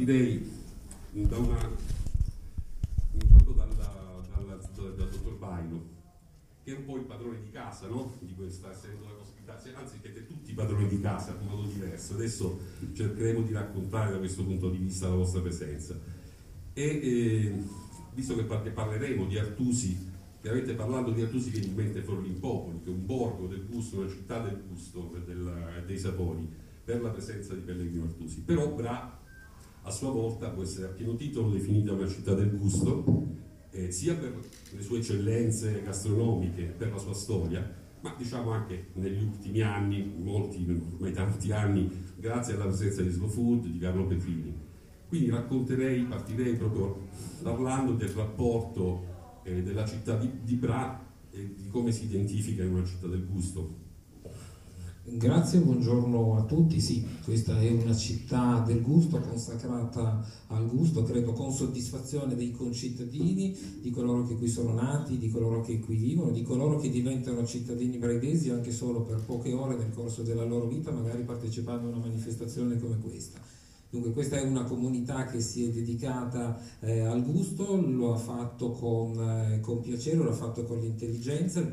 partirei da una, proprio dalla, dalla, dal, dal dottor Baino, che è un po' il padrone di casa no? di questa essendo la ospitata, anzi siete tutti padroni di casa in modo diverso. Adesso cercheremo di raccontare da questo punto di vista la vostra presenza. E eh, visto che parleremo di Artusi, chiaramente parlando di Artusi viene in mente Forlimpopoli, che è un borgo del gusto, una città del gusto e dei sapori, per la presenza di Pellegrino Artusi. Però Bra a sua volta può essere a pieno titolo definita una città del gusto, eh, sia per le sue eccellenze gastronomiche, per la sua storia, ma diciamo anche negli ultimi anni, molti, ormai tanti anni, grazie alla presenza di Slow Food, di Carlo Petrini. Quindi racconterei, partirei proprio parlando del rapporto eh, della città di, di Bra e di come si identifica in una città del gusto. Grazie, buongiorno a tutti. Sì, questa è una città del gusto, consacrata al gusto, credo con soddisfazione dei concittadini, di coloro che qui sono nati, di coloro che qui vivono, di coloro che diventano cittadini braidesi anche solo per poche ore nel corso della loro vita, magari partecipando a una manifestazione come questa. Dunque questa è una comunità che si è dedicata eh, al gusto, lo ha fatto con, eh, con piacere, lo ha fatto con l'intelligenza, il,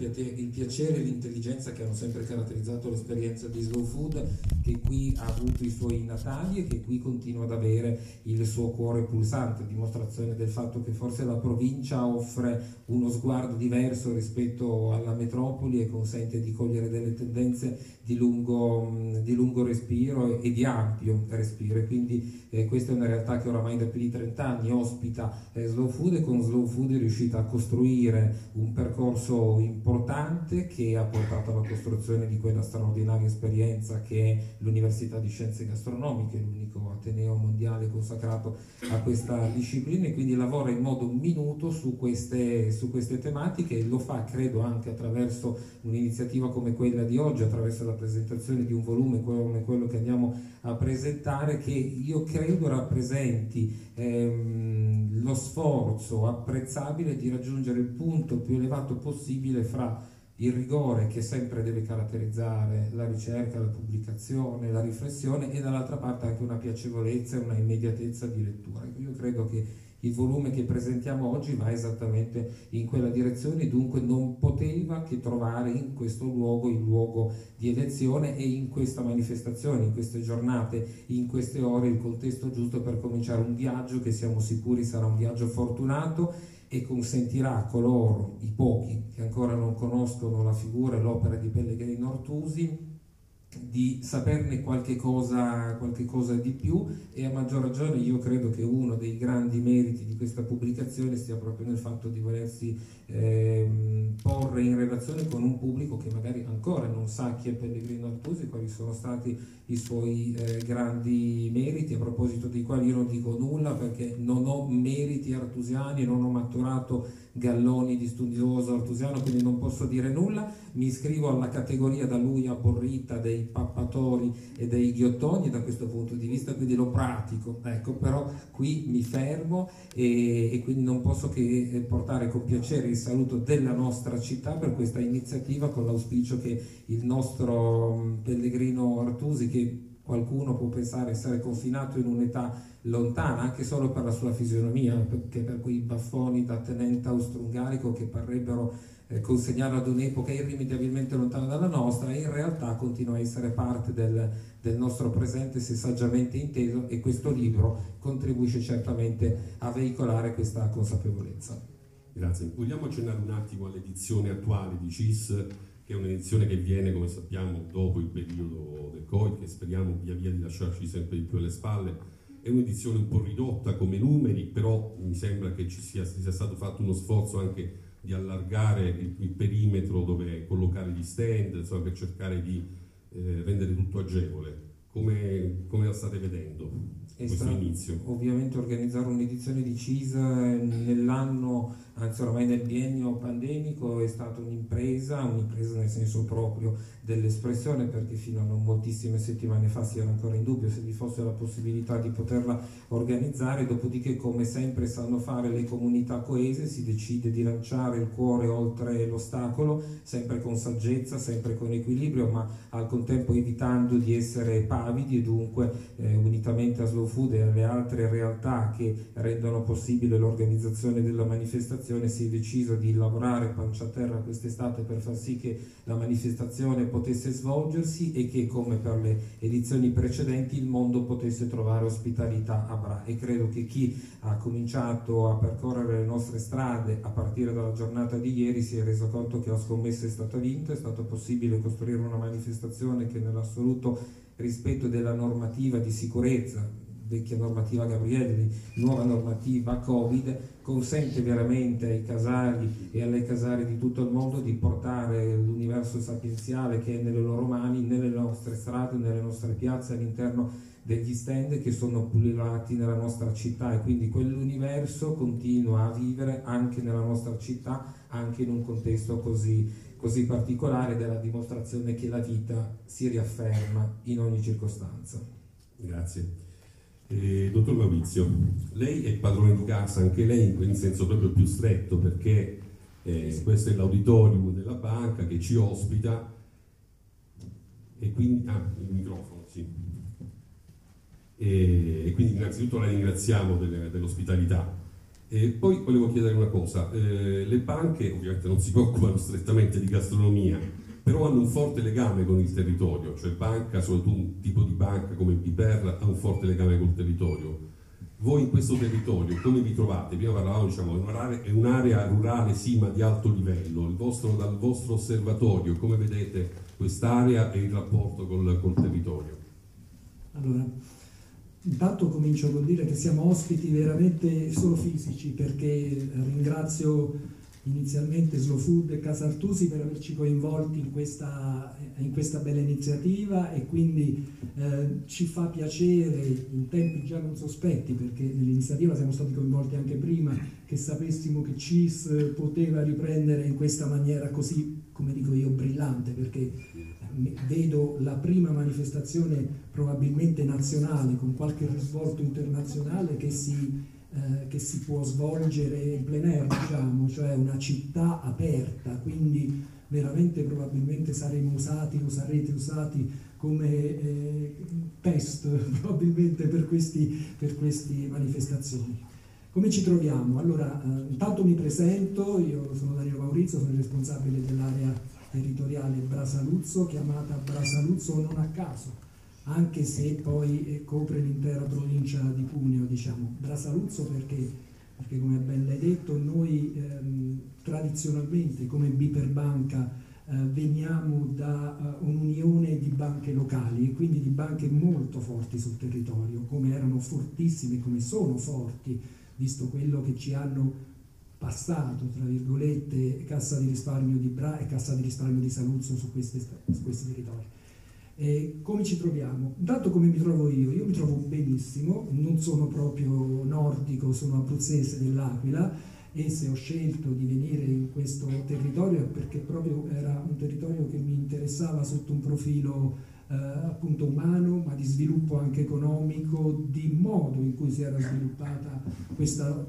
piacere e l'intelligenza che hanno sempre caratterizzato l'esperienza di Slow Food, che qui ha avuto i suoi natali e che qui continua ad avere il suo cuore pulsante, dimostrazione del fatto che forse la provincia offre uno sguardo diverso rispetto alla metropoli e consente di cogliere delle tendenze di lungo, di lungo respiro e di ampio respiro. Quindi quindi eh, questa è una realtà che oramai da più di 30 anni ospita eh, Slow Food e con Slow Food è riuscita a costruire un percorso importante che ha portato alla costruzione di quella straordinaria esperienza che è l'Università di Scienze Gastronomiche, l'unico Ateneo mondiale consacrato a questa disciplina e quindi lavora in modo minuto su queste, su queste tematiche e lo fa credo anche attraverso un'iniziativa come quella di oggi, attraverso la presentazione di un volume come quello che andiamo a presentare che io credo rappresenti ehm, lo sforzo apprezzabile di raggiungere il punto più elevato possibile fra il rigore che sempre deve caratterizzare la ricerca, la pubblicazione, la riflessione e dall'altra parte anche una piacevolezza e una immediatezza di lettura. Io credo che il volume che presentiamo oggi va esattamente in quella direzione, dunque non poteva che trovare in questo luogo il luogo di elezione e in questa manifestazione, in queste giornate, in queste ore il contesto giusto per cominciare un viaggio che siamo sicuri sarà un viaggio fortunato e consentirà a coloro, i pochi che ancora non conoscono la figura e l'opera di Pellegrino Ortusi, di saperne qualche cosa, qualche cosa, di più e a maggior ragione io credo che uno dei grandi meriti di questa pubblicazione stia proprio nel fatto di volersi ehm, porre in relazione con un pubblico che magari ancora non sa chi è Pellegrino Artusi, quali sono stati i suoi eh, grandi meriti, a proposito dei quali io non dico nulla perché non ho meriti artusiani non ho maturato galloni di studioso artusiano, quindi non posso dire nulla, mi iscrivo alla categoria da lui aborrita dei pappatori e dei ghiottoni da questo punto di vista, quindi lo pratico, ecco, però qui mi fermo e, e quindi non posso che eh, portare con piacere il saluto della nostra città per questa iniziativa con l'auspicio che il nostro mm, pellegrino Artusi, che qualcuno può pensare essere confinato in un'età lontana, anche solo per la sua fisionomia, perché per quei baffoni da tenente austro-ungarico che parrebbero eh, consegnare ad un'epoca irrimediabilmente lontana dalla nostra, in realtà continua a essere parte del, del nostro presente se saggiamente inteso e questo libro contribuisce certamente a veicolare questa consapevolezza. Grazie. Vogliamo accennare un attimo all'edizione attuale di CIS che è un'edizione che viene, come sappiamo, dopo il periodo del Covid, che speriamo via via di lasciarci sempre di più alle spalle. È un'edizione un po' ridotta come numeri, però mi sembra che ci sia, sia stato fatto uno sforzo anche di allargare il, il perimetro dove collocare gli stand, insomma, per cercare di eh, rendere tutto agevole. Come, come la state vedendo? Questo inizio? Ovviamente organizzare un'edizione di CISA nell'anno anzi ormai nel biennio pandemico è stata un'impresa, un'impresa nel senso proprio dell'espressione perché fino a non moltissime settimane fa si era ancora in dubbio se vi fosse la possibilità di poterla organizzare, dopodiché come sempre sanno fare le comunità coese si decide di lanciare il cuore oltre l'ostacolo, sempre con saggezza, sempre con equilibrio, ma al contempo evitando di essere pavidi e dunque eh, unitamente a Slow Food e alle altre realtà che rendono possibile l'organizzazione della manifestazione si è deciso di lavorare pancia a terra quest'estate per far sì che la manifestazione potesse svolgersi e che come per le edizioni precedenti il mondo potesse trovare ospitalità a Bra. E credo che chi ha cominciato a percorrere le nostre strade a partire dalla giornata di ieri si è reso conto che la scommessa è stata vinta, è stato possibile costruire una manifestazione che nell'assoluto rispetto della normativa di sicurezza vecchia normativa Gabrielli, nuova normativa Covid, consente veramente ai casali e alle casali di tutto il mondo di portare l'universo sapienziale che è nelle loro mani, nelle nostre strade, nelle nostre piazze, all'interno degli stand che sono pullulati nella nostra città e quindi quell'universo continua a vivere anche nella nostra città, anche in un contesto così, così particolare della dimostrazione che la vita si riafferma in ogni circostanza. Grazie. Eh, dottor Maurizio, lei è padrone di casa, anche lei in senso proprio più stretto, perché eh, questo è l'auditorium della banca che ci ospita e quindi... Ah, il microfono, sì. E, quindi innanzitutto la ringraziamo dell'ospitalità. E poi volevo chiedere una cosa, eh, le banche ovviamente non si preoccupano strettamente di gastronomia, però hanno un forte legame con il territorio, cioè banca, soprattutto un tipo di banca come BPER ha un forte legame col territorio. Voi in questo territorio come vi trovate? Prima parlavamo, diciamo, è un'area rurale sì ma di alto livello, vostro, dal vostro osservatorio come vedete quest'area e il rapporto col, col territorio? Allora, intanto comincio col dire che siamo ospiti veramente solo fisici perché ringrazio inizialmente Slow Food e Casa Artusi per averci coinvolti in questa, in questa bella iniziativa e quindi eh, ci fa piacere in tempi già non sospetti perché nell'iniziativa siamo stati coinvolti anche prima che sapessimo che CIS poteva riprendere in questa maniera così come dico io brillante perché eh, vedo la prima manifestazione probabilmente nazionale con qualche risvolto internazionale che si eh, che si può svolgere in plein air, diciamo, cioè una città aperta, quindi veramente probabilmente saremo usati o sarete usati come eh, test probabilmente per, questi, per queste manifestazioni. Come ci troviamo? Allora, eh, intanto mi presento, io sono Dario Maurizio, sono il responsabile dell'area territoriale Brasaluzzo, chiamata Brasaluzzo non a caso, anche se poi eh, copre l'intera provincia di Cuneo, diciamo. Brasaluzzo perché, perché come ben l'hai detto, noi ehm, tradizionalmente come Biperbanca eh, veniamo da uh, un'unione di banche locali e quindi di banche molto forti sul territorio, come erano fortissime, come sono forti, visto quello che ci hanno passato, tra virgolette, Cassa di risparmio di Bra e Cassa di risparmio di Saluzzo su, queste, su questi territori. Eh, come ci troviamo? Intanto come mi trovo io? Io mi trovo benissimo, non sono proprio nordico, sono abruzzese dell'Aquila e se ho scelto di venire in questo territorio è perché proprio era un territorio che mi interessava sotto un profilo eh, appunto umano, ma di sviluppo anche economico, di modo in cui si era sviluppata questa,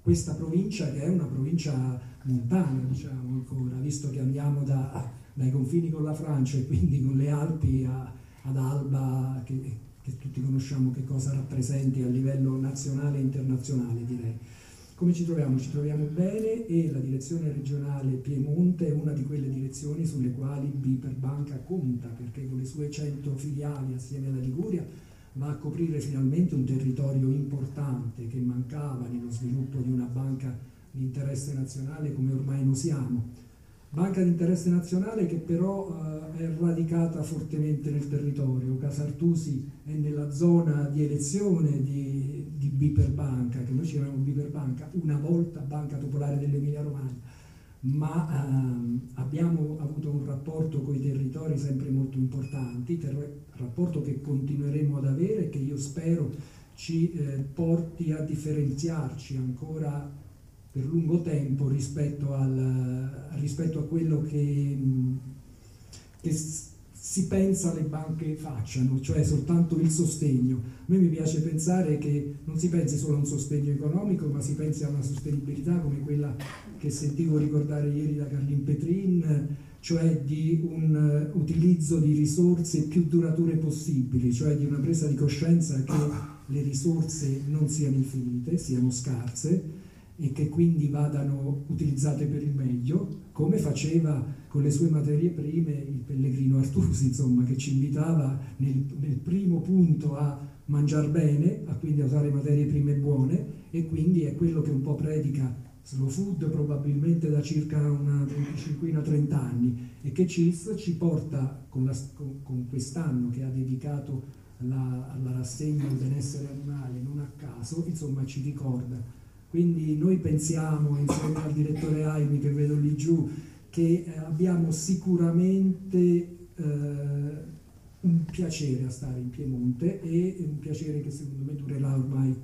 questa provincia che è una provincia montana, diciamo ancora, visto che andiamo da dai confini con la Francia e quindi con le Alpi a, ad Alba, che, che, tutti conosciamo che cosa rappresenti a livello nazionale e internazionale direi. Come ci troviamo? Ci troviamo bene e la direzione regionale Piemonte è una di quelle direzioni sulle quali Biper Banca conta, perché con le sue 100 filiali assieme alla Liguria va a coprire finalmente un territorio importante che mancava nello sviluppo di una banca di interesse nazionale come ormai lo siamo banca di interesse nazionale che però eh, è radicata fortemente nel territorio. Casartusi è nella zona di elezione di, di Biper Banca, che noi ci chiamiamo Biper Banca, una volta Banca Popolare dell'Emilia Romagna, ma ehm, abbiamo avuto un rapporto con i territori sempre molto importanti, ter- rapporto che continueremo ad avere e che io spero ci eh, porti a differenziarci ancora per lungo tempo rispetto, al, rispetto a quello che, che si pensa le banche facciano, cioè soltanto il sostegno. A me mi piace pensare che non si pensi solo a un sostegno economico, ma si pensi a una sostenibilità come quella che sentivo ricordare ieri da Carlin Petrin, cioè di un utilizzo di risorse più durature possibili, cioè di una presa di coscienza che le risorse non siano infinite, siano scarse e che quindi vadano utilizzate per il meglio, come faceva con le sue materie prime il pellegrino Artusi, insomma, che ci invitava nel, nel primo punto a mangiare bene, a quindi a usare materie prime buone e quindi è quello che un po' predica slow food probabilmente da circa una 25-30 anni e che CIS ci porta con, la, con, con quest'anno che ha dedicato alla, alla rassegna al benessere animale non a caso, insomma ci ricorda quindi noi pensiamo, insieme al direttore Aimi che vedo lì giù, che eh, abbiamo sicuramente eh, un piacere a stare in Piemonte e un piacere che secondo me durerà ormai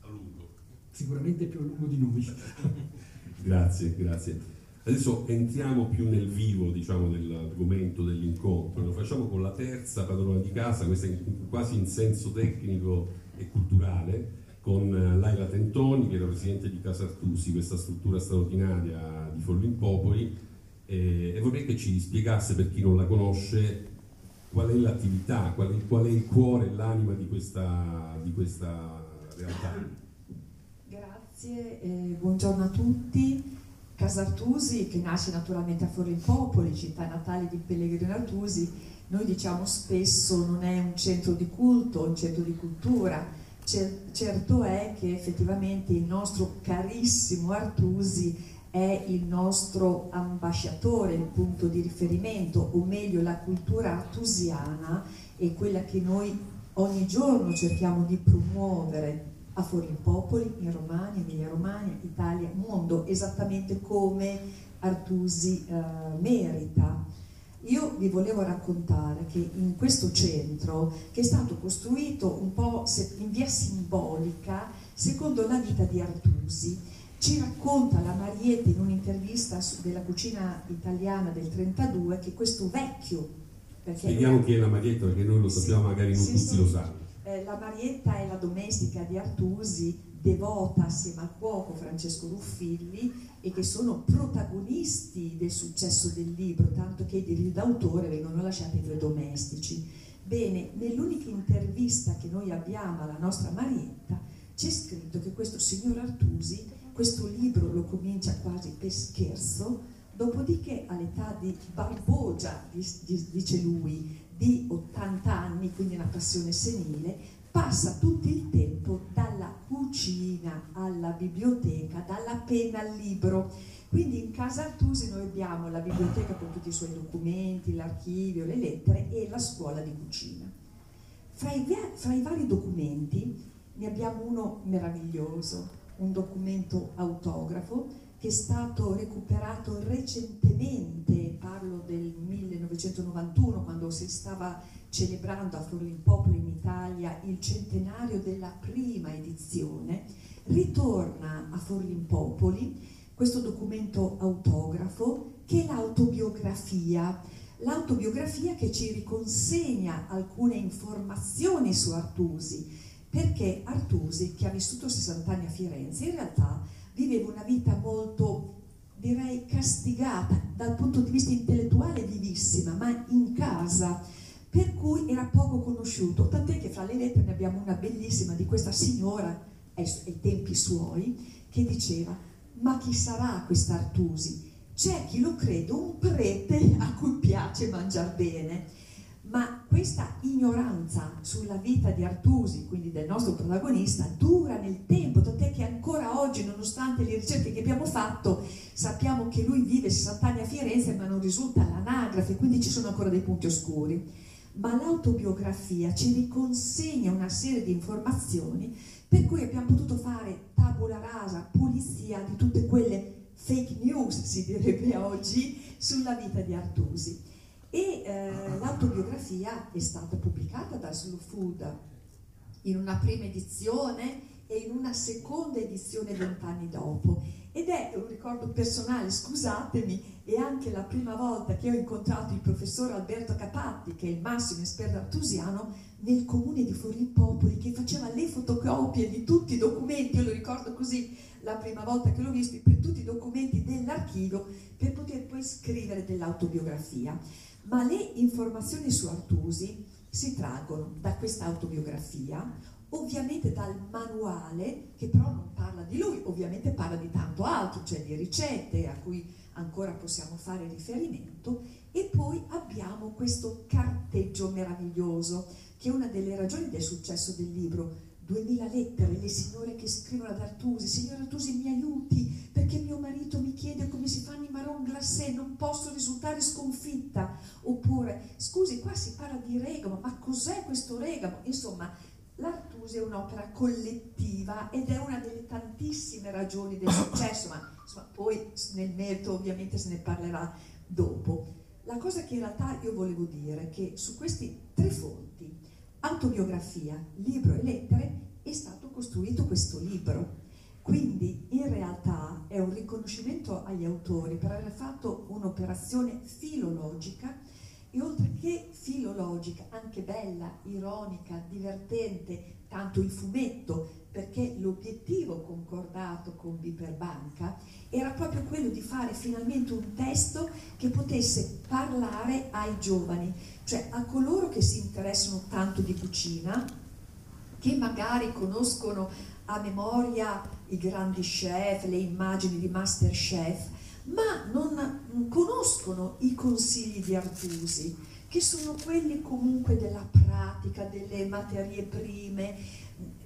a lungo. Sicuramente più a lungo di noi. grazie, grazie. Adesso entriamo più nel vivo diciamo, dell'argomento dell'incontro, lo facciamo con la terza padrona di casa, questa quasi in senso tecnico e culturale, con eh, Laila Tentoni, che la presidente di Casa Artusi, questa struttura straordinaria di Follimpopoli, e, e vorrei che ci spiegasse, per chi non la conosce, qual è l'attività, qual è, qual è il cuore e l'anima di questa, di questa realtà. Grazie, eh, buongiorno a tutti. Casa Artusi, che nasce naturalmente a Forlimpopoli, città natale di Pellegrino Artusi, noi diciamo spesso non è un centro di culto, un centro di cultura, certo è che effettivamente il nostro carissimo Artusi è il nostro ambasciatore, il punto di riferimento, o meglio la cultura artusiana è quella che noi ogni giorno cerchiamo di promuovere a Popoli, in Romagna, Emilia Romagna, Italia, mondo, esattamente come Artusi eh, merita. Io vi volevo raccontare che in questo centro, che è stato costruito un po' in via simbolica, secondo la vita di Artusi, ci racconta la Marietta in un'intervista della cucina italiana del 32 che questo vecchio... Spieghiamo chi è la Marietta perché noi lo sappiamo, sì, magari non sì, tutti sì. lo sanno. Eh, la Marietta è la domestica di Artusi, devota assieme al cuoco Francesco Ruffilli e che sono protagonisti del successo del libro, tanto che i diritti d'autore vengono lasciati ai due domestici. Bene, nell'unica intervista che noi abbiamo alla nostra Marietta c'è scritto che questo signor Artusi questo libro lo comincia quasi per scherzo, dopodiché all'età di Barbogia, dice lui, di 80 anni, quindi una passione senile, passa tutto il tempo dalla cucina alla biblioteca, dalla penna al libro. Quindi in casa Artusi noi abbiamo la biblioteca con tutti i suoi documenti, l'archivio, le lettere e la scuola di cucina. Fra i, fra i vari documenti ne abbiamo uno meraviglioso, un documento autografo che è stato recuperato recentemente, parlo del 1991, quando si stava celebrando a Forlimpopoli in Italia il centenario della prima edizione, ritorna a Forlimpopoli questo documento autografo che è l'autobiografia, l'autobiografia che ci riconsegna alcune informazioni su Artusi, perché Artusi, che ha vissuto 60 anni a Firenze, in realtà viveva una vita molto, direi, castigata dal punto di vista intellettuale vivissima, ma in casa, per cui era poco conosciuto, tant'è che fra le lettere ne abbiamo una bellissima di questa signora, ai tempi suoi, che diceva, ma chi sarà questa Artusi? C'è chi lo crede un prete a cui piace mangiare bene questa ignoranza sulla vita di Artusi, quindi del nostro protagonista, dura nel tempo, tant'è che ancora oggi, nonostante le ricerche che abbiamo fatto, sappiamo che lui vive 60 anni a Firenze, ma non risulta l'anagrafe, quindi ci sono ancora dei punti oscuri. Ma l'autobiografia ci riconsegna una serie di informazioni per cui abbiamo potuto fare tabula rasa, pulizia di tutte quelle fake news, si direbbe oggi, sulla vita di Artusi e eh, l'autobiografia è stata pubblicata da Slow Food in una prima edizione e in una seconda edizione vent'anni dopo. Ed è un ricordo personale, scusatemi, è anche la prima volta che ho incontrato il professor Alberto Capatti, che è il massimo esperto artusiano, nel comune di Forlì-Popoli, che faceva le fotocopie di tutti i documenti, io lo ricordo così la prima volta che l'ho visto, per tutti i documenti dell'archivio, per poter poi scrivere dell'autobiografia. Ma le informazioni su Artusi si traggono da questa autobiografia, ovviamente dal manuale, che però non parla di lui, ovviamente parla di tanto altro, cioè di ricette a cui ancora possiamo fare riferimento, e poi abbiamo questo carteggio meraviglioso, che è una delle ragioni del successo del libro. 2000 lettere, le signore che scrivono ad Artusi, signora Artusi mi aiuti perché mio marito mi chiede come si fanno i marron glacé, non posso risultare sconfitta. Oppure, scusi, qua si parla di regamo, ma cos'è questo regamo? Insomma, l'Artusi è un'opera collettiva ed è una delle tantissime ragioni del successo, ma insomma, poi nel merito ovviamente se ne parlerà dopo. La cosa che in realtà io volevo dire è che su questi tre fonti, autobiografia, libro e lettere, è stato costruito questo libro. Quindi in realtà è un riconoscimento agli autori per aver fatto un'operazione filologica e oltre che filologica, anche bella, ironica, divertente, tanto il fumetto, perché l'obiettivo concordato con Biperbanca era proprio quello di fare finalmente un testo che potesse parlare ai giovani, cioè a coloro che si interessano tanto di cucina, che magari conoscono a memoria i grandi chef, le immagini di master chef, ma non conoscono i consigli di Artusi, che sono quelli comunque della pratica, delle materie prime.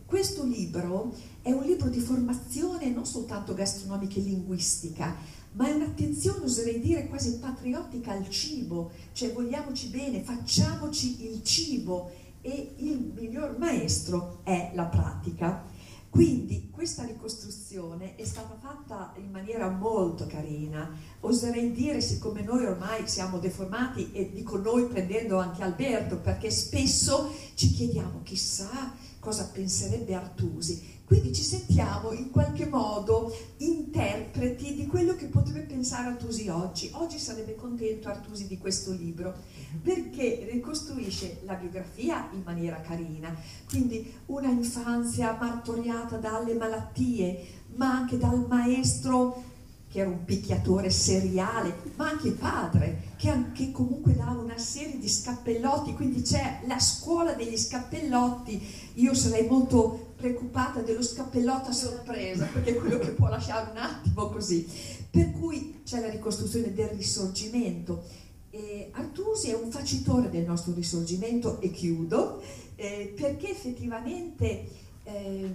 Questo libro è un libro di formazione non soltanto gastronomica e linguistica, ma è un'attenzione, oserei dire, quasi patriottica al cibo, cioè vogliamoci bene, facciamoci il cibo e il miglior maestro è la pratica. Quindi questa ricostruzione è stata fatta in maniera molto carina, oserei dire siccome noi ormai siamo deformati e dico noi prendendo anche Alberto perché spesso ci chiediamo chissà cosa penserebbe Artusi, quindi ci sentiamo in qualche modo interpreti di quello che potrebbe pensare Artusi oggi. Oggi sarebbe contento Artusi di questo libro perché ricostruisce la biografia in maniera carina, quindi una infanzia martoriata dalle malattie, ma anche dal maestro che era un picchiatore seriale, ma anche padre, che, anche, comunque dava una serie di scappellotti, quindi c'è la scuola degli scappellotti. Io sarei molto preoccupata dello scappellotto a sorpresa, perché è quello che può lasciare un attimo così. Per cui c'è la ricostruzione del risorgimento. Eh, Artusi è un facitore del nostro risorgimento, e chiudo, eh, perché effettivamente eh,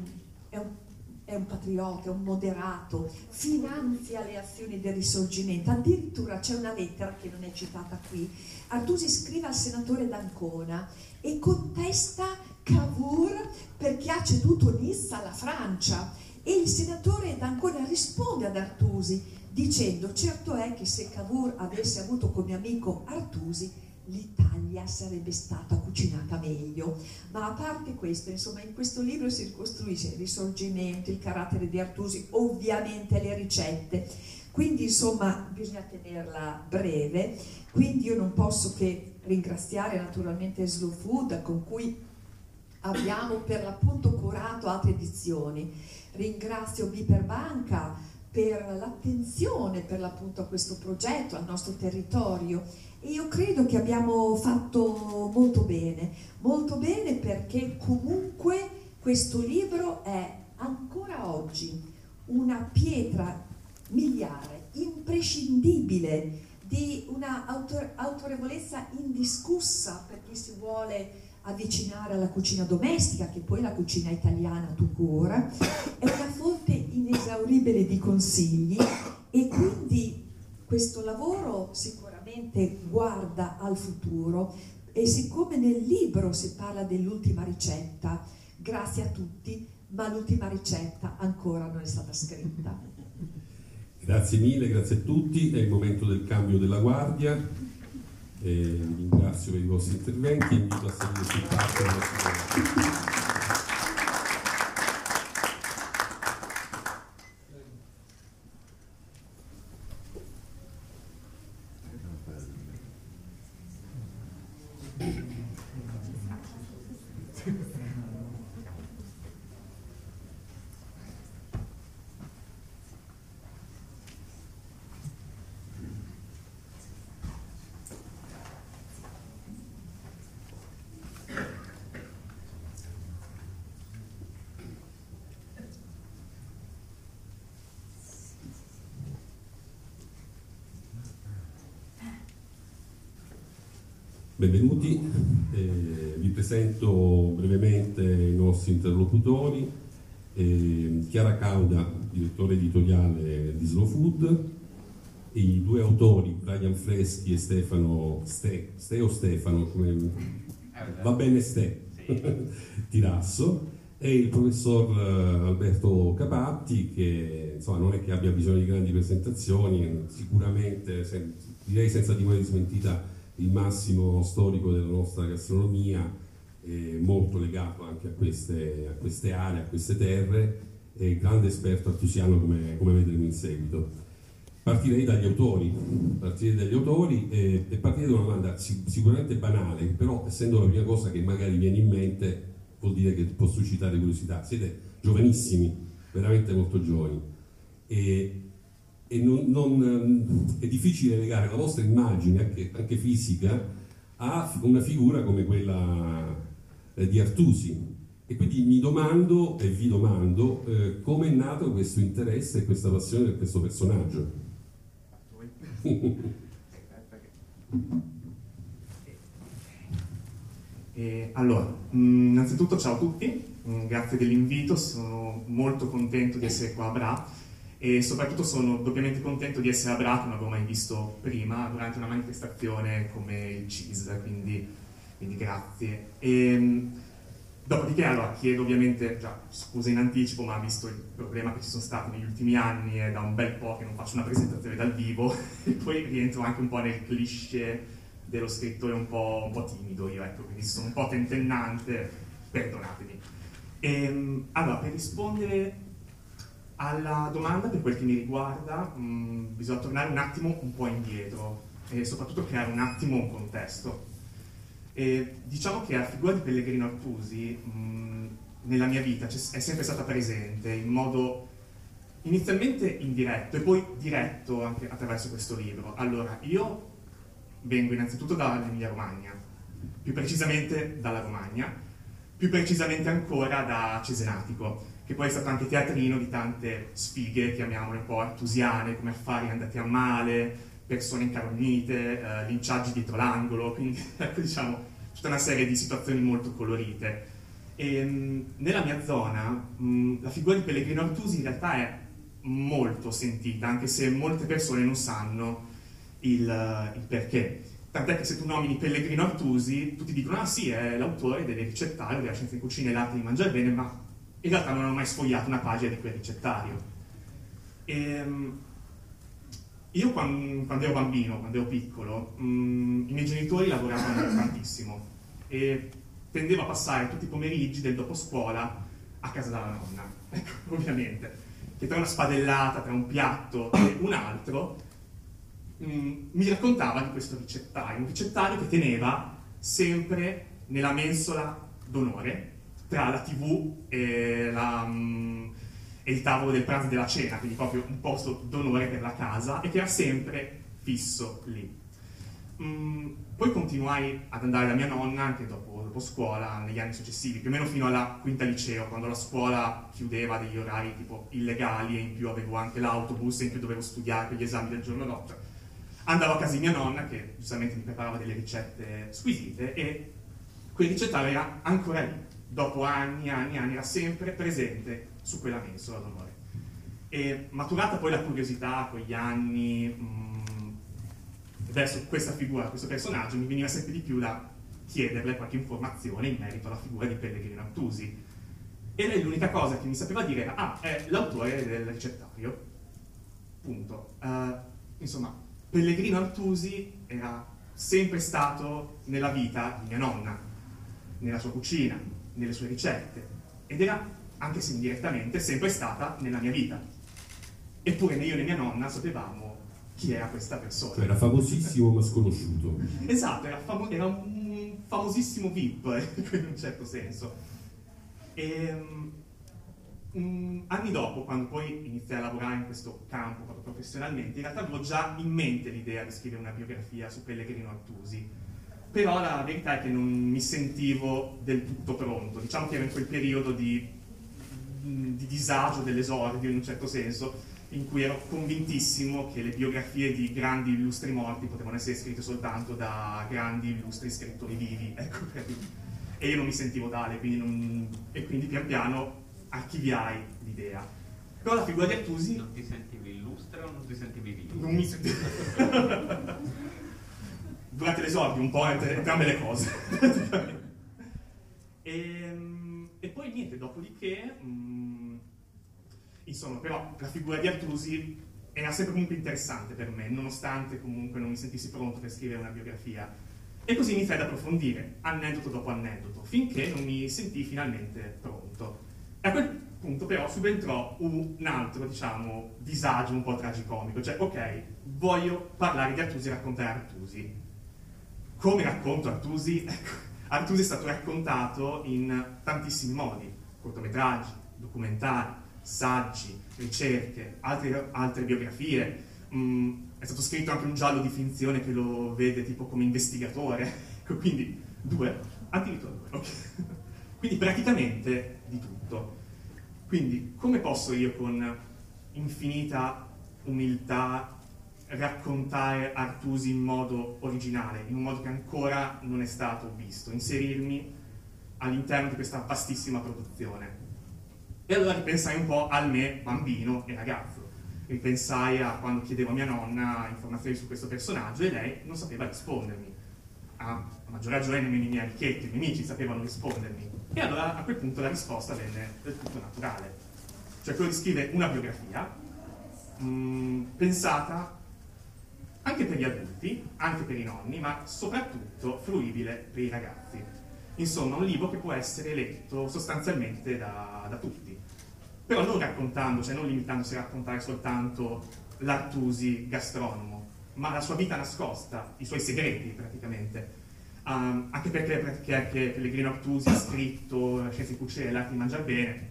è un è un patriota, è un moderato, finanzia le azioni del risorgimento. Addirittura c'è una lettera che non è citata qui. Artusi scrive al senatore d'Ancona e contesta Cavour perché ha ceduto Nizza alla Francia. E il senatore d'Ancona risponde ad Artusi dicendo certo è che se Cavour avesse avuto come amico Artusi l'Italia sarebbe stata cucinata meglio. Ma a parte questo, insomma, in questo libro si ricostruisce il risorgimento, il carattere di Artusi, ovviamente le ricette. Quindi, insomma, bisogna tenerla breve. Quindi io non posso che ringraziare naturalmente Slow Food con cui abbiamo per l'appunto curato altre edizioni. Ringrazio Biperbanca per l'attenzione per l'appunto a questo progetto, al nostro territorio io credo che abbiamo fatto molto bene, molto bene perché comunque questo libro è ancora oggi una pietra miliare, imprescindibile, di una autorevolezza indiscussa per chi si vuole avvicinare alla cucina domestica, che poi è la cucina italiana tu cura, è una fonte inesauribile di consigli e quindi questo lavoro sicuramente veramente guarda al futuro e siccome nel libro si parla dell'ultima ricetta, grazie a tutti, ma l'ultima ricetta ancora non è stata scritta. Grazie mille, grazie a tutti, è il momento del cambio della guardia. E vi ringrazio per i vostri interventi invito a salire sul palco. Benvenuti, eh, vi presento brevemente i nostri interlocutori. Eh, Chiara Cauda, direttore editoriale di Slow Food, i due autori, Brian Freschi e Stefano Ste, Ste o Stefano, come, va bene Ste, Tirasso, e il professor eh, Alberto Capatti che insomma, non è che abbia bisogno di grandi presentazioni, sicuramente direi senza timore di smentita il massimo storico della nostra gastronomia, molto legato anche a queste, a queste, aree, a queste terre, e grande esperto artusiano come, come vedremo in seguito. Partirei dagli autori, partirei dagli autori e, e partirei da una domanda sicuramente banale, però essendo la prima cosa che magari viene in mente vuol dire che può suscitare curiosità. Siete giovanissimi, veramente molto giovani e, e non, non, è difficile legare la vostra immagine, anche, anche fisica, a una figura come quella eh, di Artusi. E quindi mi domando e vi domando eh, come è nato questo interesse e questa passione per questo personaggio. E, allora, mm, innanzitutto ciao a tutti, mm, grazie dell'invito, sono molto contento di essere qua a Bra e soprattutto sono doppiamente contento di essere a Bra che non avevo mai visto prima durante una manifestazione come il CIS, quindi, quindi grazie. E, mm, dopodiché allora chiedo ovviamente, già scusa in anticipo, ma visto il problema che ci sono stati negli ultimi anni è da un bel po' che non faccio una presentazione dal vivo e poi rientro anche un po' nel cliché dello scrittore un po', un po timido io, ecco, quindi sono un po' tentennante, perdonatemi. E, ehm, allora, per rispondere alla domanda per quel che mi riguarda, mh, mm, bisogna tornare un attimo un po' indietro e soprattutto creare un attimo un contesto. E diciamo che la figura di Pellegrino Artusi mh, mm, nella mia vita è sempre stata presente in modo inizialmente indiretto e poi diretto anche attraverso questo libro. Allora, io vengo innanzitutto dall'Emilia Romagna, più precisamente dalla Romagna, più precisamente ancora da Cesenatico, che poi è stato anche teatrino di tante sfighe, chiamiamole un po' artusiane, come affari andati a male, persone incarognite, eh, linciaggi dietro l'angolo, quindi ecco diciamo tutta una serie di situazioni molto colorite. E, mh, nella mia zona mh, la figura di Pellegrino Artusi in realtà è molto sentita, anche se molte persone non sanno il, il perché. Tant'è che se tu nomini Pellegrino Artusi, tutti dicono, ah sì, è l'autore delle ricettario, della scienza di cucina e l'arte di mangiare bene, ma in realtà non hanno mai sfogliato una pagina di quel ricettario. E, ehm, io quando, quando, ero bambino, quando ero piccolo, mh, mm, i miei genitori lavoravano tantissimo e tendevo a passare tutti i pomeriggi del dopo scuola a casa della nonna, ecco, ovviamente, che tra una spadellata, tra un piatto e un altro, Mm, mi raccontava di questo ricettario, un ricettario che teneva sempre nella mensola d'onore tra la tv e, la, um, e il tavolo del pranzo e della cena, quindi proprio un posto d'onore per la casa e che era sempre fisso lì. Mm, poi continuai ad andare da mia nonna anche dopo, dopo, scuola, negli anni successivi, più o meno fino alla quinta liceo, quando la scuola chiudeva degli orari tipo illegali e in più avevo anche l'autobus e in più dovevo studiare per gli esami del giorno dopo. Andavo a casa di mia nonna che giustamente mi preparava delle ricette squisite e quel ricettario era ancora lì, dopo anni anni anni, era sempre presente su quella mensola d'onore. E maturata poi la curiosità con gli anni mh, mm, verso questa figura, questo personaggio, mi veniva sempre di più da chiederle qualche informazione in merito alla figura di Pellegrino Artusi. E lei l'unica cosa che mi sapeva dire era, ah, è l'autore del ricettario. Punto. Uh, insomma, Pellegrino Artusi era sempre stato nella vita di mia nonna, nella sua cucina, nelle sue ricette ed era, anche se indirettamente, sempre stata nella mia vita. Eppure né io né mia nonna sapevamo chi era questa persona. Cioè era famosissimo ma sconosciuto. esatto, era, famo- era, un famosissimo VIP in un certo senso. E, ehm, um, anni dopo, quando poi iniziai a lavorare in questo campo proprio professionalmente, in realtà avevo già in mente l'idea di scrivere una biografia su Pellegrino Artusi, però la verità è che non mi sentivo del tutto pronto, diciamo che ero in quel periodo di, di disagio dell'esordio in un certo senso, in cui ero convintissimo che le biografie di grandi illustri morti potevano essere scritte soltanto da grandi illustri scrittori vivi, ecco, e io non mi sentivo tale, quindi non... e quindi pian piano archiviai l'idea. Però la figura di Artusi... Non ti sentivi illustre o non ti sentivi vivo? Non mi sentivo... Durante l'esordio un po' entrambe le cose. e, ehm, e, poi niente, dopodiché... Mh, mm, insomma, però la figura di Artusi era sempre comunque interessante per me, nonostante comunque non mi sentissi pronto per scrivere una biografia. E così iniziai ad approfondire, aneddoto dopo aneddoto, finché non mi sentii finalmente pronto. E a quel punto però subentrò un altro, diciamo, disagio un po' tragicomico, cioè, ok, voglio parlare di Artusi e raccontare Artusi. Come racconto Artusi? Ecco, Artusi è stato raccontato in tantissimi modi, cortometraggi, documentari, saggi, ricerche, altre, altre biografie. Mm, è stato scritto anche un giallo di finzione che lo vede tipo come investigatore, ecco, quindi due, addirittura due, ok. Quindi praticamente di tutto. Quindi come posso io con infinita umiltà raccontare Artusi in modo originale, in un modo che ancora non è stato visto, inserirmi all'interno di questa vastissima produzione? E allora ripensai un po' al me bambino e ragazzo. Ripensai a quando chiedevo a mia nonna informazioni su questo personaggio e lei non sapeva rispondermi. A maggior ragione nemmeno i miei amichetti, i miei amici sapevano rispondermi. E allora a quel punto la risposta venne del tutto naturale. Cioè quello di scrivere una biografia mh, mm, pensata anche per gli adulti, anche per i nonni, ma soprattutto fruibile per i ragazzi. Insomma, un libro che può essere letto sostanzialmente da, da tutti però non raccontando, cioè non limitandosi a raccontare soltanto l'Artusi gastronomo, ma la sua vita nascosta, i suoi segreti praticamente. Um, anche perché, perché anche Pellegrino Artusi ha scritto La scienza di cucire e di mangiare bene,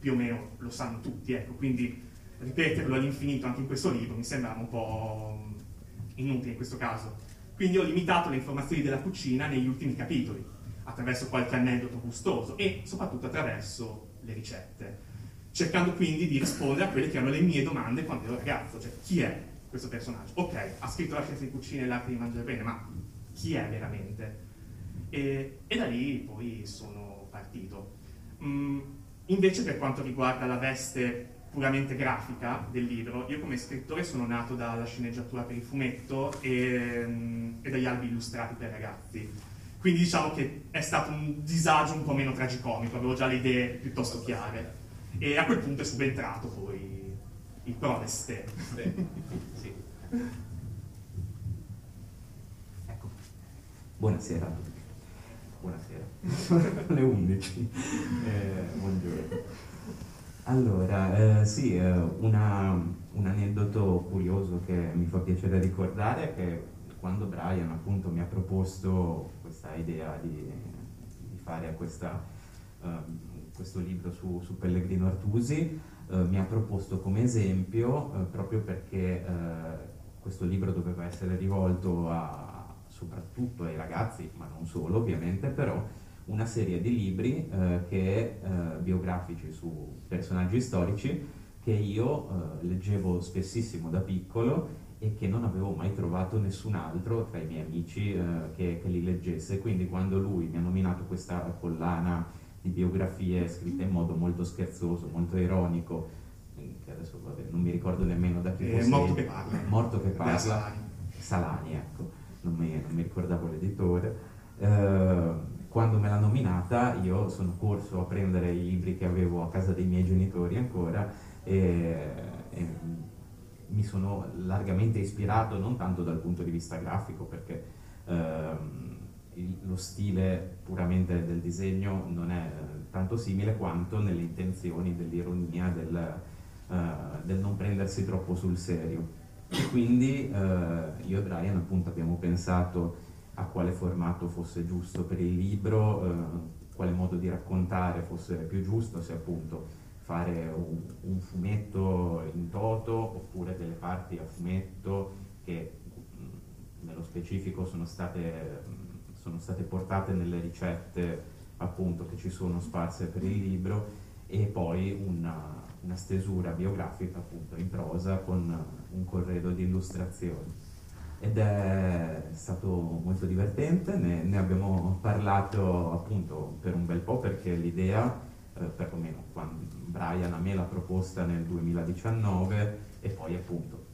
più o meno lo sanno tutti, ecco, quindi ripeterlo all'infinito anche in questo libro mi sembrava un po' inutile in questo caso. Quindi ho limitato le informazioni della cucina negli ultimi capitoli, attraverso qualche aneddoto gustoso e soprattutto attraverso le ricette cercando quindi di rispondere a quelle che erano le mie domande quando ero ragazzo, cioè chi è questo personaggio? Ok, ha scritto la scienza di cucina e l'arte di mangiare bene, ma chi è veramente? E, e da lì poi sono partito. Mm, invece per quanto riguarda la veste puramente grafica del libro, io come scrittore sono nato dalla sceneggiatura per il fumetto e, mm, e dagli albi illustrati per ragazzi. Quindi diciamo che è stato un disagio un po' meno tragicomico, avevo già le idee piuttosto chiare. E a quel punto è subentrato poi il Prodeste. sì. Ecco. Buonasera a tutti. Buonasera. Le 11. Eh, buongiorno. Allora, eh, sì, eh, una, un aneddoto curioso che mi fa piacere ricordare è che quando Brian appunto mi ha proposto questa idea di, di fare questa uh, questo libro su, su Pellegrino Artusi, eh, mi ha proposto come esempio, eh, proprio perché questo libro doveva essere rivolto a, soprattutto ai ragazzi, ma non solo ovviamente, però una serie di libri eh, che, eh, biografici su personaggi storici che io leggevo spessissimo da piccolo e che non avevo mai trovato nessun altro tra i miei amici eh, che, che, li leggesse. Quindi quando lui mi ha nominato questa collana di biografie scritte in modo molto scherzoso, molto ironico, che adesso vabbè, non mi ricordo nemmeno da chi eh, fosse. Morto che parla. Morto che parla. Salani. Salani, ecco, non mi, non mi ricordavo l'editore. Eh, quando me l'ha nominata io sono corso a prendere i libri che avevo a casa dei miei genitori ancora e, e mi sono largamente ispirato non tanto dal punto di vista grafico perché ehm, lo stile puramente del disegno non è tanto simile quanto nelle intenzioni dell'ironia, del, uh, del, non prendersi troppo sul serio. E quindi uh, io e Brian appunto abbiamo pensato a quale formato fosse giusto per il libro, uh, quale modo di raccontare fosse più giusto, se appunto fare un, un fumetto in toto oppure delle parti a fumetto che nello specifico sono state sono state portate nelle ricette appunto che ci sono sparse per il libro e poi una, una stesura biografica appunto in prosa con un corredo di illustrazioni ed è stato molto divertente, ne, ne, abbiamo parlato appunto per un bel po' perché l'idea, eh, perlomeno quando Brian a me l'ha proposta nel 2019 e poi appunto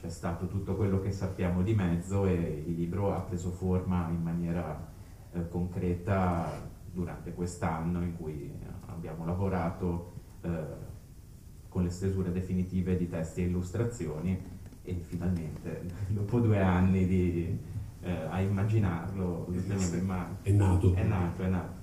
c'è stato tutto quello che sappiamo di mezzo e il libro ha preso forma in maniera eh, concreta durante quest'anno in cui abbiamo lavorato eh, con le stesure definitive di testi e illustrazioni e finalmente dopo due anni di, eh, a immaginarlo lo in mano. È nato. È nato, è nato.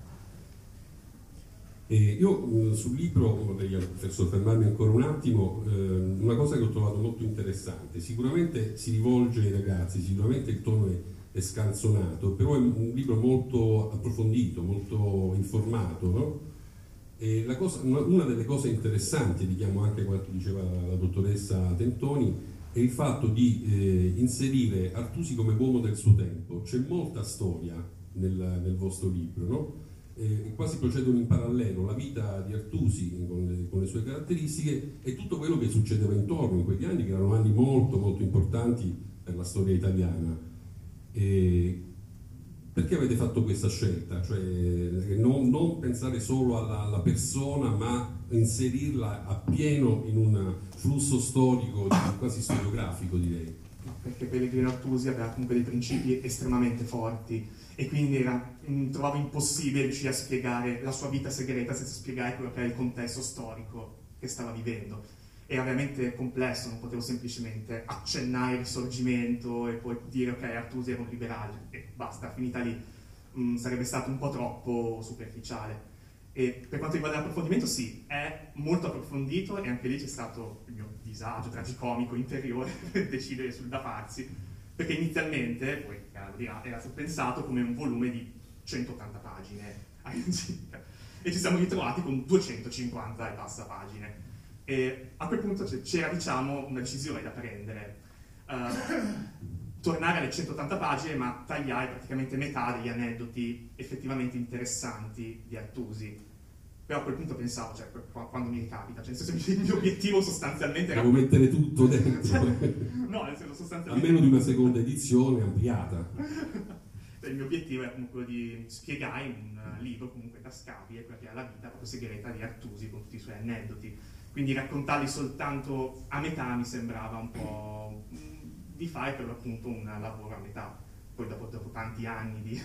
E io sul libro vorrei professor fermarmi ancora un attimo, eh, una cosa che ho trovato molto interessante, sicuramente si rivolge ai ragazzi, sicuramente il tono è, è scanzonato, però è un libro molto approfondito, molto informato, no? cosa, una delle cose interessanti, richiamo anche quanto diceva la dottoressa Tentoni, è il fatto di eh, inserire Artusi come uomo del suo tempo. C'è molta storia nel, nel vostro libro, no? eh, quasi procedono in parallelo la vita di Artusi con le, con le, sue caratteristiche e tutto quello che succedeva intorno in quegli anni, che erano anni molto molto importanti per la storia italiana. E perché avete fatto questa scelta? Cioè, non, non pensare solo alla, alla, persona, ma inserirla appieno in un flusso storico, quasi storiografico direi. Perché Pellegrino Artusi aveva comunque dei principi estremamente forti e quindi era, mm, trovavo impossibile riuscire a spiegare la sua vita segreta senza spiegare quello che era il contesto storico che stava vivendo era veramente complesso, non potevo semplicemente accennare il risorgimento e poi dire ok Artusi era un liberale e basta, finita lì, mm, sarebbe stato un po' troppo superficiale. E per quanto riguarda l'approfondimento, sì, è molto approfondito e anche lì c'è stato il mio disagio tragicomico interiore per decidere sul da farsi, perché inizialmente, poi era stato pensato come un volume di 180 pagine e ci siamo ritrovati con 250 e passa pagine e a quel punto c'era diciamo, una decisione da prendere. Uh, tornare alle 180 pagine ma tagliare praticamente metà degli aneddoti effettivamente interessanti di Artusi. Però a quel punto pensavo, cioè, quando mi ricapita, cioè, nel senso, il mio obiettivo sostanzialmente era... Devo mettere tutto dentro. no, nel senso sostanzialmente... A meno di una seconda edizione ampliata. il mio obiettivo era comunque quello di spiegare in un libro comunque tascabile quella che è la vita proprio segreta di Artusi con tutti i suoi aneddoti quindi raccontarli soltanto a metà mi sembrava un po' di fare per l'appunto un lavoro a metà. Poi dopo, dopo tanti anni di,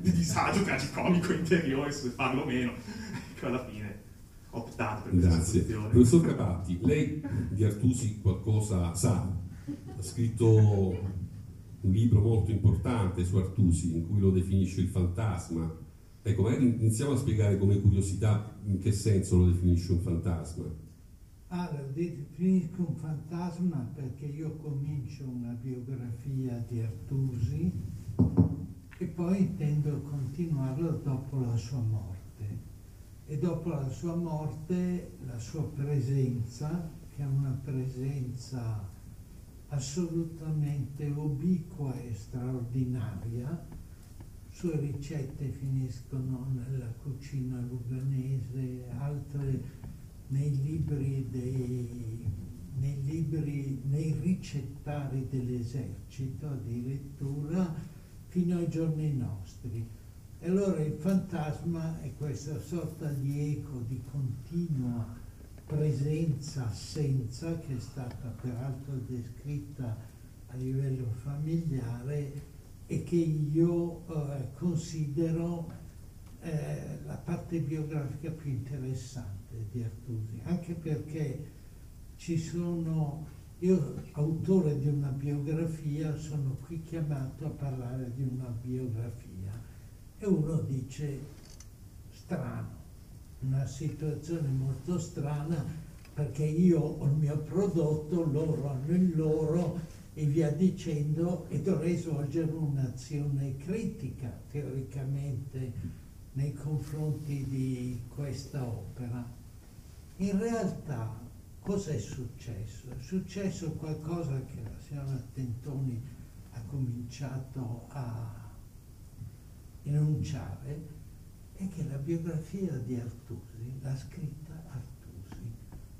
di disagio tragicomico interiore su farlo meno, ecco alla fine ho optato per questa Grazie. soluzione. Professor Capatti, lei di Artusi qualcosa sa? Ha scritto un libro molto importante su Artusi in cui lo definisce il fantasma. Ecco, magari iniziamo a spiegare come curiosità in che senso lo definisce un fantasma. Allora, definisco un fantasma perché io comincio una biografia di Artusi e poi intendo continuarla dopo la sua morte. E dopo la sua morte la sua presenza, che è una presenza assolutamente ubiqua e straordinaria, sue ricette finiscono nella cucina luganese, altre nei libri, dei, nei, libri nei ricettari dell'esercito addirittura fino ai giorni nostri. E allora il fantasma è questa sorta di eco di continua presenza-assenza che è stata peraltro descritta a livello familiare e che io eh, considero eh, la parte biografica più interessante di Artusi, anche perché ci sono, io autore di una biografia, sono qui chiamato a parlare di una biografia e uno dice strano, una situazione molto strana perché io ho il mio prodotto, loro hanno il loro e via dicendo e dovrei svolgere un'azione critica teoricamente nei confronti di questa opera. In realtà cosa è successo? È successo qualcosa che la signora Tentoni ha cominciato a enunciare e che la biografia di Artusi l'ha scritta Artusi.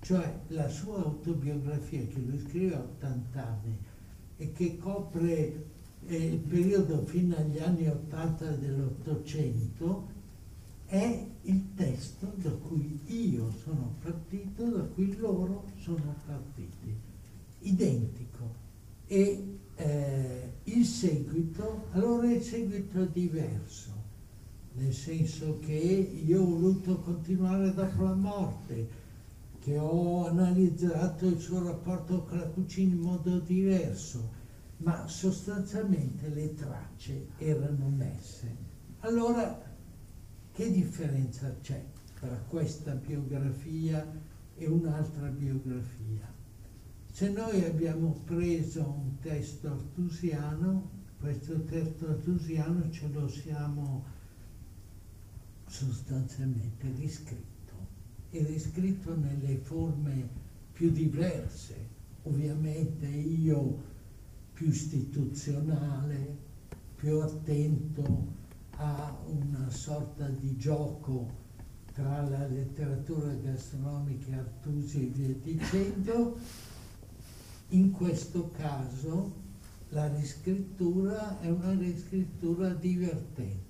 cioè la sua autobiografia che lui scrive a 80 anni e che copre eh, il periodo fino agli anni 80 dell'Ottocento, è il testo da cui io sono partito, da cui loro sono partiti, identico. E eh, il seguito, allora il seguito è diverso, nel senso che io ho voluto continuare dopo la morte, che ho analizzato il suo rapporto con la cucina in modo diverso, ma sostanzialmente le tracce erano messe. Allora, che differenza c'è tra questa biografia e un'altra biografia? Se noi abbiamo preso un testo artusiano, questo testo artusiano ce lo siamo sostanzialmente riscritto e riscritto nelle forme più diverse, ovviamente io più istituzionale, più attento a una sorta di gioco tra la letteratura gastronomica Artusi e via dicendo, in questo caso la riscrittura è una riscrittura divertente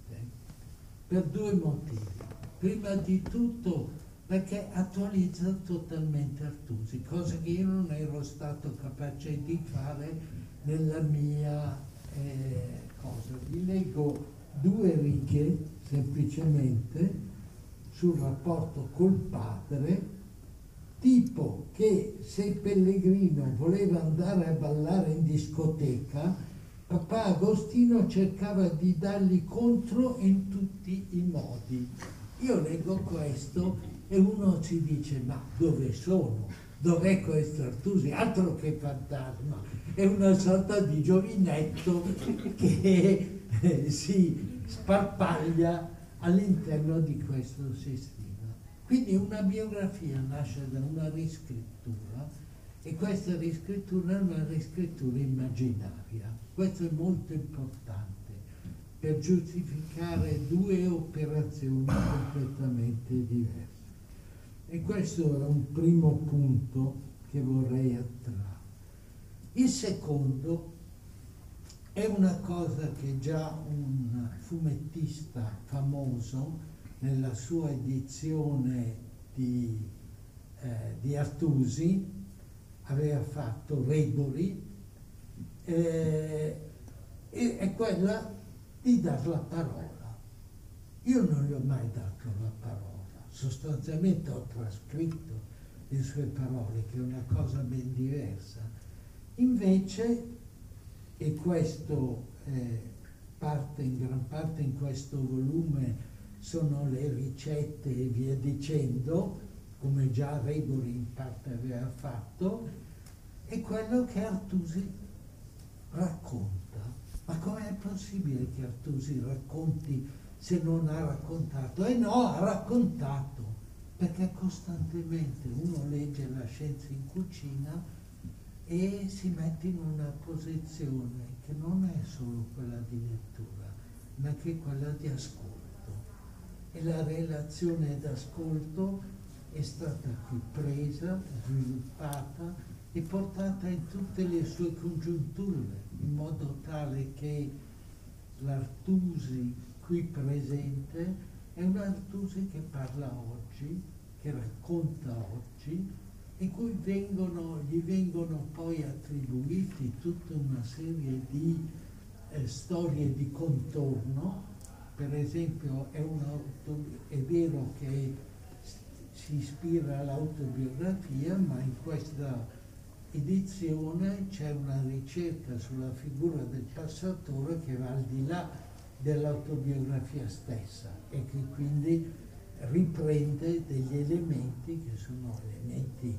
per due motivi. Prima di tutto perché attualizza totalmente Artusi, cosa che io non ero stato capace di fare nella mia eh, cosa. Vi leggo due righe semplicemente sul rapporto col padre tipo che se Pellegrino voleva andare a ballare in discoteca, papà Agostino cercava di dargli contro in tutti i modi. Io leggo questo e uno si dice ma dove sono? Dov'è questo Artusi? Altro che fantasma, è una sorta di giovinetto che eh, si sparpaglia all'interno di questo sistema. Quindi una biografia nasce da una riscrittura e questa riscrittura è una riscrittura immaginaria. Questo è molto importante per giustificare due operazioni completamente diverse. E questo è un primo punto che vorrei attrarre. Il secondo è una cosa che già un fumettista famoso nella sua edizione di, eh, di Artusi, aveva fatto Reboli, eh, e è quella di dar la parola. Io non gli ho mai dato la parola, sostanzialmente ho trascritto le sue parole, che è una cosa ben diversa. Invece, e questo eh, parte in gran parte in questo volume sono le ricette e via dicendo, come già Rebori in parte aveva fatto, è quello che Artusi racconta. Ma com'è possibile che Artusi racconti se non ha raccontato? E no, ha raccontato, perché costantemente uno legge la scienza in cucina e si mette in una posizione che non è solo quella di lettura, ma che è quella di ascolto e la relazione d'ascolto è stata qui presa, sviluppata e portata in tutte le sue congiunture, in modo tale che l'Artusi qui presente è un Artusi che parla oggi, che racconta oggi e cui vengono, gli vengono poi attribuiti tutta una serie di eh, storie di contorno per esempio è, è vero che si ispira all'autobiografia, ma in questa edizione c'è una ricerca sulla figura del passatore che va al di là dell'autobiografia stessa e che quindi riprende degli elementi che sono elementi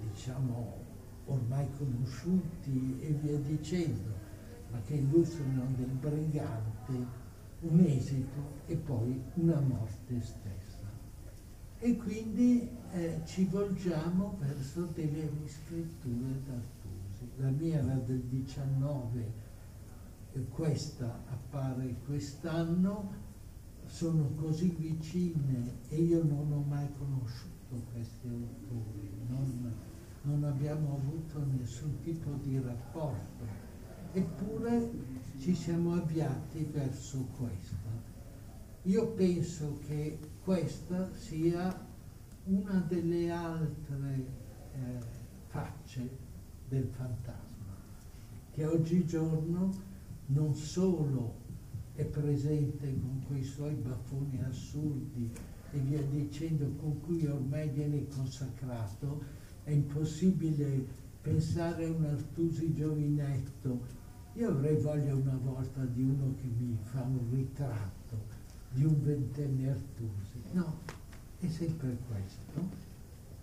diciamo ormai conosciuti e via dicendo, ma che illustrano del brigante un esito e poi una morte stessa. E quindi eh, ci volgiamo verso delle riscritture d'Artusi. La mia era del 19, e questa appare quest'anno, sono così vicine e io non ho mai conosciuto conosciuto questi autori, non, non abbiamo avuto nessun tipo di rapporto, eppure ci siamo avviati verso questo. Io penso che questa sia una delle altre eh, facce del fantasma, che oggigiorno non solo è presente con quei suoi baffoni assurdi e via dicendo con cui ormai viene consacrato, è impossibile pensare a un Artusi giovinetto. Io avrei voglia una volta di uno che mi fa un ritratto di un ventenne Artusi. No, è sempre questo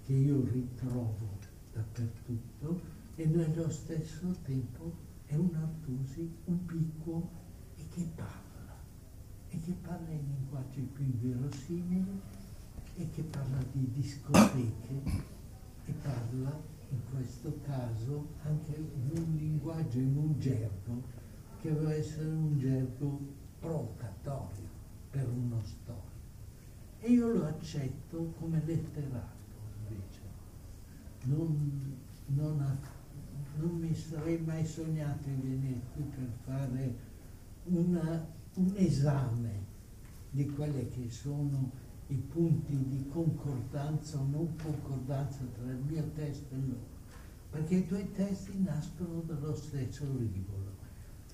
che io ritrovo dappertutto e nello stesso tempo è un Artusi ubiquo e che parla, e che parla in linguaggi più inverosimili e che parla di discoteche e parla in questo caso anche un linguaggio, in un gergo che deve essere un gergo provocatorio per uno storico. E io lo accetto come letterato invece. Non, non, non mi sarei mai sognato di venire qui per fare una, un esame di quelli che sono i punti di concordanza o non concordanza tra il mio testo e loro, perché i tuoi testi nascono dallo stesso rivolo.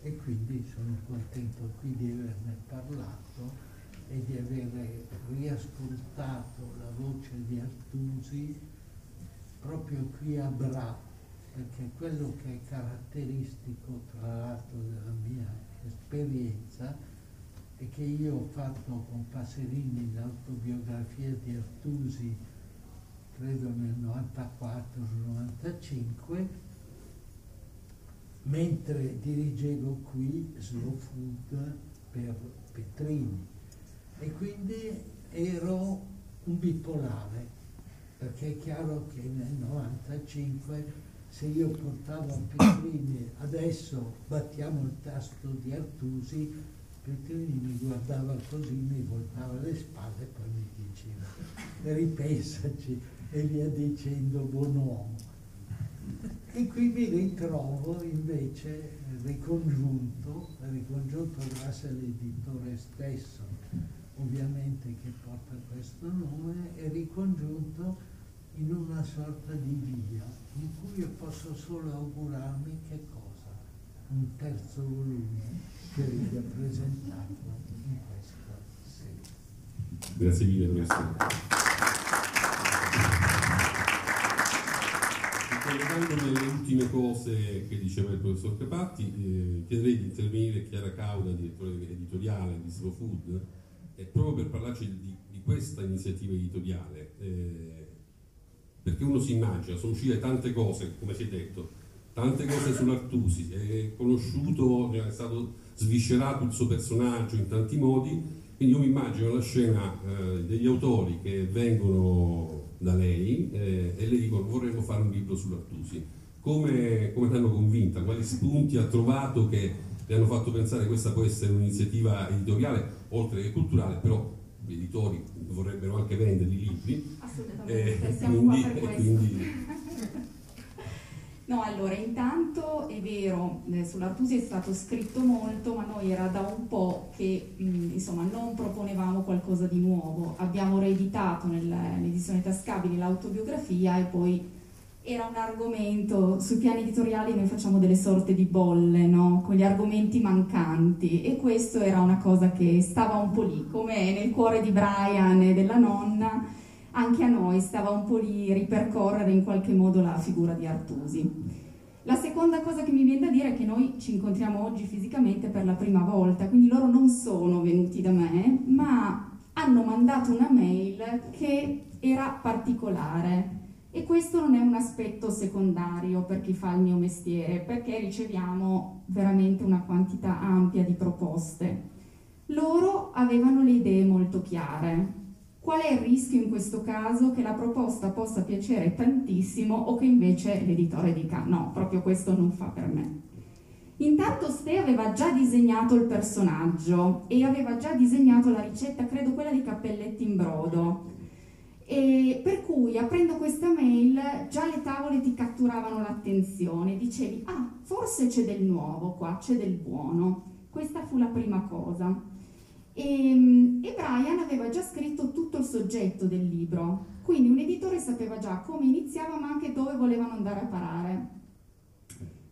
E quindi sono contento qui di averne parlato e di avere riascoltato la voce di Artusi proprio qui a Bra, perché quello che è caratteristico tra l'altro della mia esperienza è che io ho fatto con Passerini l'autobiografia di Artusi credo nel 94-95 mentre dirigevo qui Slow Food per Petrini. E quindi ero un bipolare, perché è chiaro che nel 95 se io portavo a Petrini adesso battiamo il tasto di Artusi, Petrini mi guardava così, mi voltava le spalle e poi mi diceva ripensaci e via dicendo buon uomo. E qui mi ritrovo invece ricongiunto, ricongiunto grazie all'editore stesso ovviamente che porta questo nome, è ricongiunto in una sorta di via in cui io posso solo augurarmi che cosa? Un terzo volume che venga presentato in questa serie. Grazie mille professore. Collegandomi alle ultime cose che diceva il professor Capatti, eh, chiederei di intervenire Chiara Cauda, direttore editoriale di Slow Food, è proprio per parlarci di, di questa iniziativa editoriale, eh, perché uno si immagina, sono uscite tante cose, come si è detto, tante cose sull'Artusi, è conosciuto, è stato sviscerato il suo personaggio in tanti modi, quindi io mi immagino la scena eh, degli autori che vengono da lei eh, e le dicono vorremmo fare un libro sull'Artusi. Come, come l'hanno convinta? Quali spunti ha trovato che le hanno fatto pensare che questa può essere un'iniziativa editoriale, oltre che culturale, però gli editori vorrebbero anche vendere i libri. Assolutamente, eh, quindi. Quindi... No, allora, intanto è vero, eh, sull'Artusi è stato scritto molto, ma noi era da un po' che mh, insomma non proponevamo qualcosa di nuovo. Abbiamo reeditato nell'edizione tascabili l'autobiografia e poi era un argomento, sui piani editoriali noi facciamo delle sorte di bolle, no? con gli argomenti mancanti e questo era una cosa che stava un po' lì, come nel cuore di Brian e della nonna, anche a noi stava un po' lì ripercorrere in qualche modo la figura di Artusi. La seconda cosa che mi viene da dire è che noi ci incontriamo oggi fisicamente per la prima volta, quindi loro non sono venuti da me, ma hanno mandato una mail che era particolare, e questo non è un aspetto secondario per chi fa il mio mestiere, perché riceviamo veramente una quantità ampia di proposte. Loro avevano le idee molto chiare. Qual è il rischio in questo caso? Che la proposta possa piacere tantissimo o che invece l'editore dica no, proprio questo non fa per me. Intanto Ste aveva già disegnato il personaggio e aveva già disegnato la ricetta, credo quella di cappelletti in brodo E per cui aprendo questa mail già le tavole ti catturavano l'attenzione, dicevi ah forse c'è del nuovo qua, c'è del buono. Questa fu la prima cosa. E, e Brian aveva già scritto tutto il soggetto del libro, quindi un editore sapeva già come iniziava ma anche dove volevano andare a parare.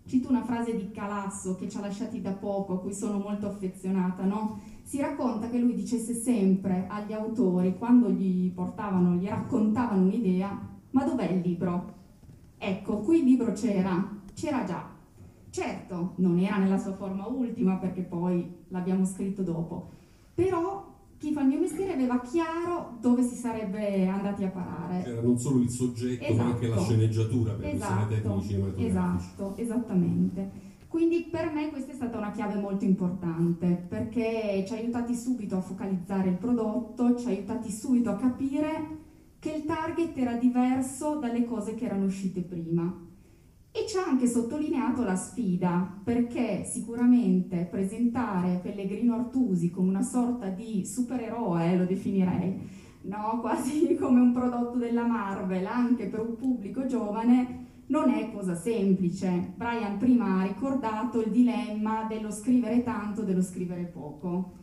Cito una frase di Calasso che ci ha lasciati da poco, a cui sono molto affezionata, no? Si racconta che lui dicesse sempre agli autori, quando gli portavano, gli raccontavano un'idea, ma dov'è il libro? Ecco, qui il libro c'era, c'era già. Certo, non era nella sua forma ultima perché poi l'abbiamo scritto dopo, però chi fa il mio mestiere aveva chiaro dove si sarebbe andati a parare. C'era non solo il soggetto, Esatto. ma anche la sceneggiatura per Esatto, tecnici cinematografici. Esatto, esattamente. Quindi per me questa è stata una chiave molto importante perché ci ha aiutati subito a focalizzare il prodotto, ci ha aiutati subito a capire che il target era diverso dalle cose che erano uscite prima. E ci ha anche sottolineato la sfida, perché sicuramente presentare Pellegrino Artusi come una sorta di supereroe, lo definirei, no? quasi come un prodotto della Marvel, anche per un pubblico giovane, non è cosa semplice. Brian prima ha ricordato il dilemma dello scrivere tanto, dello scrivere poco.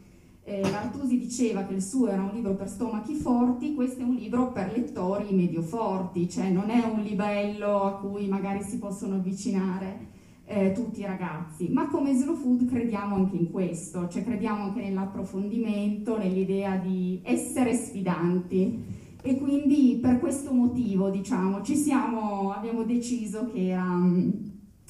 Eh, L'Artusi diceva che il suo era un libro per stomachi forti, questo è un libro per lettori medio forti, cioè non è un livello a cui magari si possono avvicinare eh, tutti i ragazzi, ma come Slow Food crediamo anche in questo, cioè crediamo anche nell'approfondimento, nell'idea di essere sfidanti. E quindi per questo motivo diciamo ci siamo, abbiamo deciso che era mm,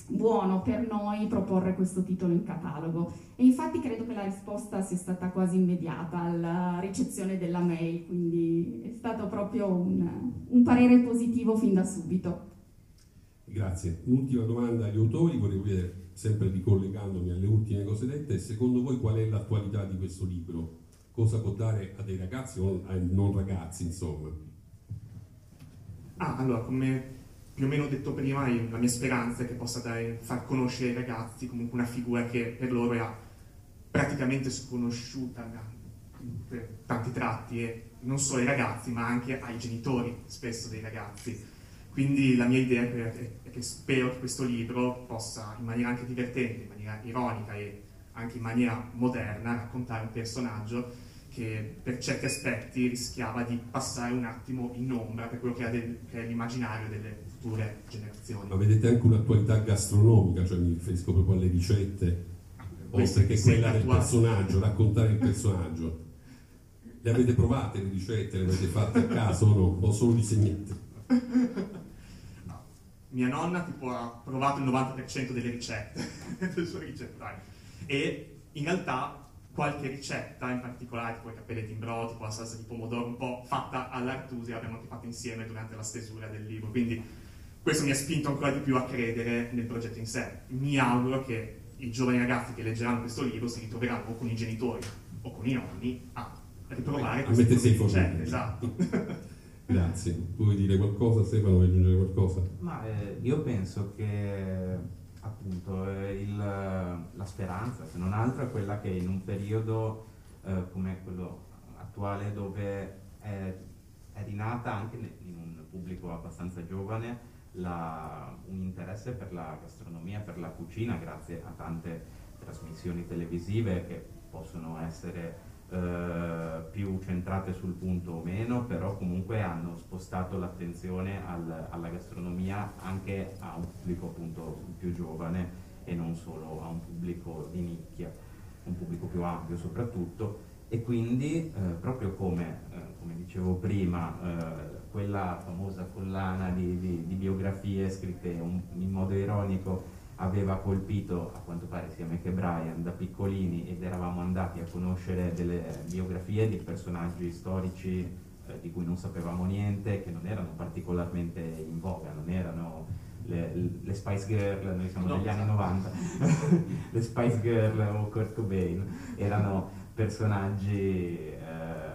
buono per noi proporre questo titolo in catalogo e infatti credo che la risposta sia stata quasi immediata alla ricezione della mail, quindi è stato proprio un, un parere positivo fin da subito. Grazie. Un'ultima domanda agli autori, volevo chiedere, sempre ricollegandomi alle ultime cose dette, secondo voi qual è l'attualità di questo libro? Cosa può dare a dei ragazzi o a non ragazzi, insomma? Ah, allora, come più o meno detto prima, la mia speranza è che possa dare- far conoscere ai ragazzi comunque una figura che per loro era praticamente sconosciuta per tanti tratti e non solo ai ragazzi ma anche ai genitori spesso dei ragazzi. Quindi la mia idea è che- è spero che questo libro possa in maniera anche divertente, in maniera ironica e anche in maniera moderna raccontare un personaggio che per certi aspetti rischiava di passare un attimo in ombra per quello che, era del- che è l'immaginario delle future generazioni. Ma vedete anche un'attualità gastronomica, cioè mi riferisco proprio alle ricette, oltre che quella del attuale. personaggio, raccontare il personaggio. Le avete provate le ricette, le avete fatte a caso o no? O solo disegnate? Mia nonna tipo, ha provato il 90% delle ricette del suo ricettario e in realtà qualche ricetta, in particolare tipo i cappelletti in brodo, tipo la salsa di pomodoro, un po' fatta all'artusi, l'abbiamo anche fatto insieme durante la stesura del libro. Quindi questo mi ha spinto ancora di più a credere nel progetto in sé. Mi auguro che i giovani ragazzi che leggeranno questo libro si ritroveranno o con i genitori o con i nonni a riprovare A mettersi in forma. Esatto. Grazie. Vuoi dire qualcosa, Stefano? Vuoi aggiungere qualcosa? Ma eh, io penso che appunto eh, il- la speranza, se non altro, è quella che in un periodo eh, come quello attuale dove è, è rinata anche in un pubblico abbastanza giovane la- un interesse per la gastronomia, per la cucina, grazie a tante trasmissioni televisive che possono essere eh, più centrate sul punto o meno, però comunque hanno spostato l'attenzione al- alla gastronomia anche a un pubblico appunto più giovane e non solo a un pubblico di nicchia, un pubblico più ampio soprattutto. E quindi, eh, proprio come, eh, come dicevo prima, eh, quella famosa collana di, di- di biografie scritte un- in modo ironico aveva colpito, a quanto pare sia me che Brian, da piccolini ed eravamo andati a conoscere delle biografie di personaggi storici eh, di cui non sapevamo niente, che non erano particolarmente in voga, non erano le, le Spice Girl, noi siamo No, degli anni esatto. 90, le Spice Girl o Kurt Cobain, erano personaggi eh,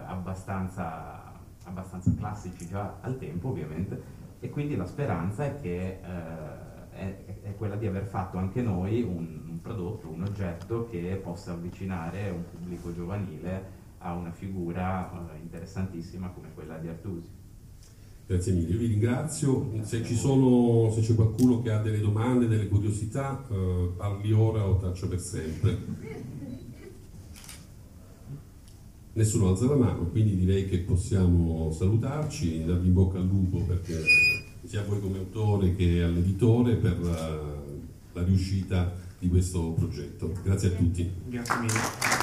abbastanza, abbastanza classici già al tempo ovviamente, e quindi la speranza è che eh, è, è quella di aver fatto anche noi un, un prodotto, un oggetto che possa avvicinare un pubblico giovanile a una figura eh, interessantissima come quella di Artusi. Grazie mille, io vi ringrazio. Se, ci sono, se c'è qualcuno che ha delle domande, delle curiosità, eh, parli ora o taccia per sempre. Nessuno alza la mano, quindi direi che possiamo salutarci, darvi in bocca al lupo perché sia voi come autore che all'editore per la, la riuscita di questo progetto. Grazie a tutti. Grazie mille.